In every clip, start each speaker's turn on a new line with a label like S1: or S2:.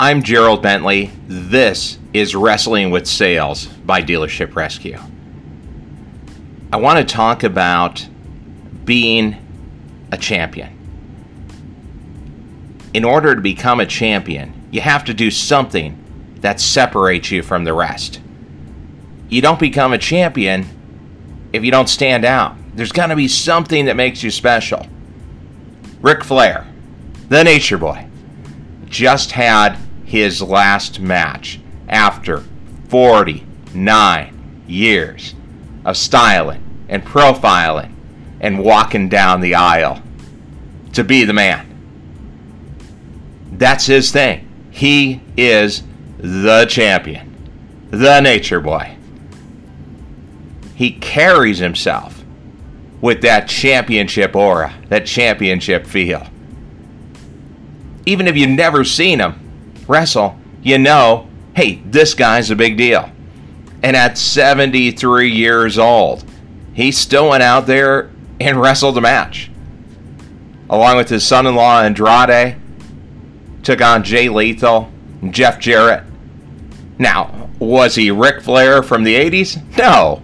S1: I'm Gerald Bentley. This is Wrestling with Sales by Dealership Rescue. I want to talk about being a champion. In order to become a champion, you have to do something that separates you from the rest. You don't become a champion if you don't stand out. There's got to be something that makes you special. Ric Flair, the Nature Boy, just had his last match after 49 years of styling and profiling and walking down the aisle to be the man. That's his thing. He is the champion, the nature boy. He carries himself with that championship aura, that championship feel. Even if you've never seen him wrestle, you know, hey, this guy's a big deal. And at 73 years old, he still went out there and wrestled a match. Along with his son in law Andrade, took on Jay Lethal, and Jeff Jarrett. Now, was he Ric Flair from the 80s? No.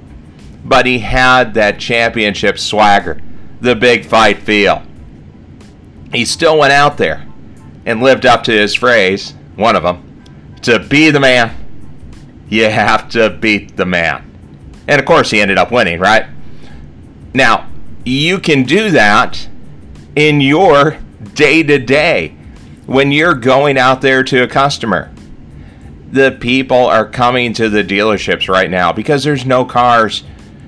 S1: But he had that championship swagger, the big fight feel. He still went out there and lived up to his phrase, one of them, to be the man, you have to beat the man. And of course, he ended up winning, right? Now, you can do that in your day to day when you're going out there to a customer. The people are coming to the dealerships right now because there's no cars.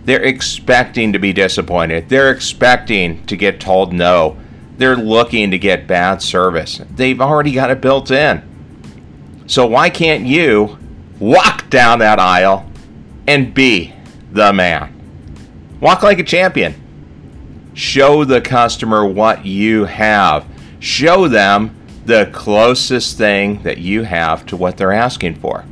S1: They're expecting to be disappointed. They're expecting to get told no. They're looking to get bad service. They've already got it built in. So why can't you walk down that aisle and be the man? Walk like a champion. Show the customer what you have. Show them the closest thing that you have to what they're asking for.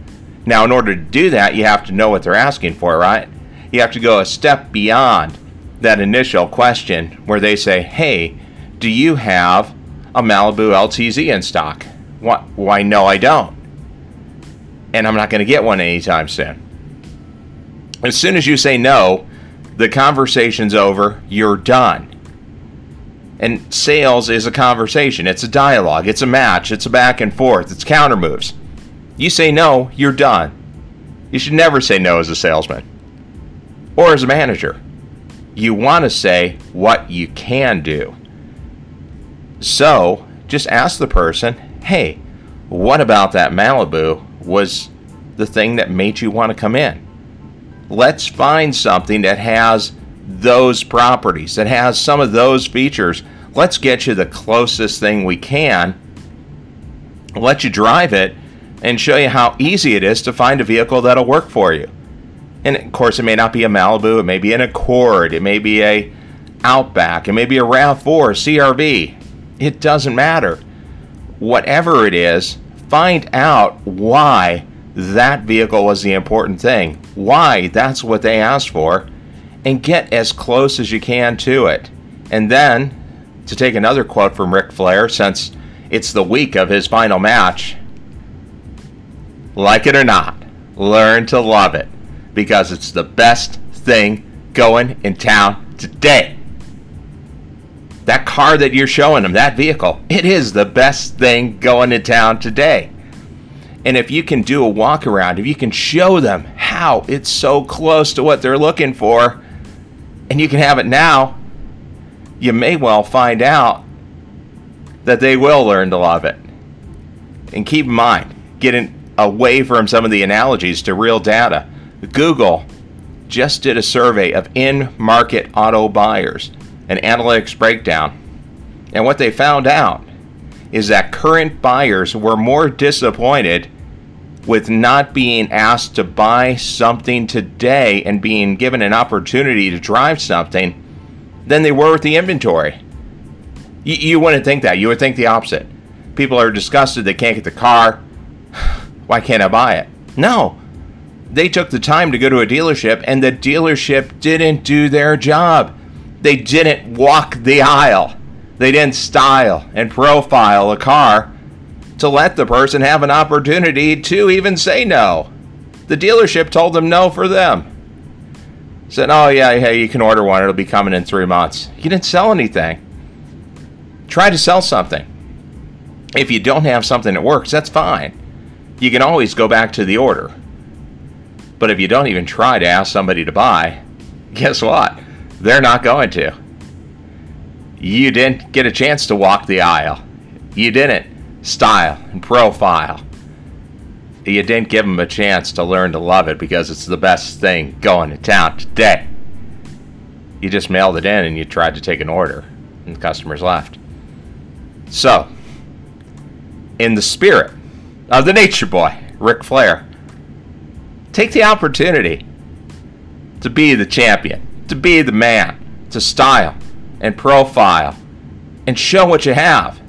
S1: Now, in order to do that, you have to know what they're asking for, right? You have to go a step beyond that initial question where they say, Hey, do you have a Malibu LTZ in stock? Why, why no, I don't. And I'm not going to get one anytime soon. As soon as you say no, the conversation's over, you're done. And sales is a conversation, it's a dialogue, it's a match, it's a back and forth, it's counter moves. You say no, you're done. You should never say no as a salesman or as a manager. You want to say what you can do. So just ask the person, hey, what about that Malibu was the thing that made you want to come in? Let's find something that has those properties, that has some of those features. Let's get you the closest thing we can, let you drive it, and show you how easy it is to find a vehicle that'll work for you. And of course, it may not be a Malibu, it may be an Accord, it may be a Outback, it may be a RAV4, CRV. It doesn't matter. Whatever it is, find out why that vehicle was the important thing, why that's what they asked for, and get as close as you can to it. And then, to take another quote from Ric Flair, since it's the week of his final match, like it or not, learn to love it because it's the best thing going in town today. That car that you're showing them, that vehicle, it is the best thing going to town today. And if you can do a walk around, if you can show them how it's so close to what they're looking for, and you can have it now, you may well find out that they will learn to love it. And keep in mind, getting away from some of the analogies to real data. Google just did a survey of in market auto buyers an analytics breakdown. And what they found out is that current buyers were more disappointed with not being asked to buy something today and being given an opportunity to drive something than they were with the inventory. You, you wouldn't think that. You would think the opposite. People are disgusted they can't get the car. Why can't I buy it? No. They took the time to go to a dealership and the dealership didn't do their job they didn't walk the aisle. They didn't style and profile a car to let the person have an opportunity to even say no. The dealership told them no for them. Said, oh, yeah, hey, you can order one. It'll be coming in three months. You didn't sell anything. Try to sell something. If you don't have something that works, that's fine. You can always go back to the order. But if you don't even try to ask somebody to buy, guess what? They're not going to. You didn't get a chance to walk the aisle. You didn't style and profile. You didn't give them a chance to learn to love it because it's the best thing going to town today. You just mailed it in and you tried to take an order, and the customers left. So, in the spirit of the Nature Boy, Ric Flair, take the opportunity to be the champion, to be the man, to style and profile and show what you have.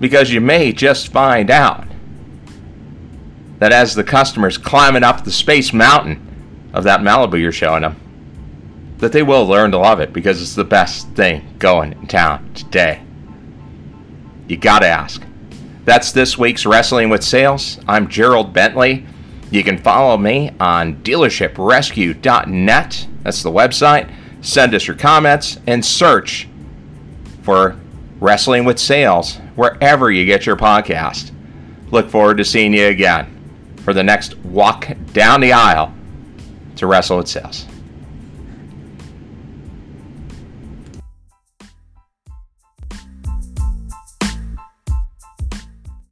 S1: Because you may just find out that as the customer's climbing up the space mountain of that Malibu you're showing them, that they will learn to love it because it's the best thing going in town today. You gotta ask. That's this week's Wrestling with Sales. I'm Gerald Bentley. You can follow me on dealershiprescue.net. That's the website. Send us your comments and search for Wrestling with Sales wherever you get your podcast. Look forward to seeing you again for the next walk down the aisle to Wrestle with Sales.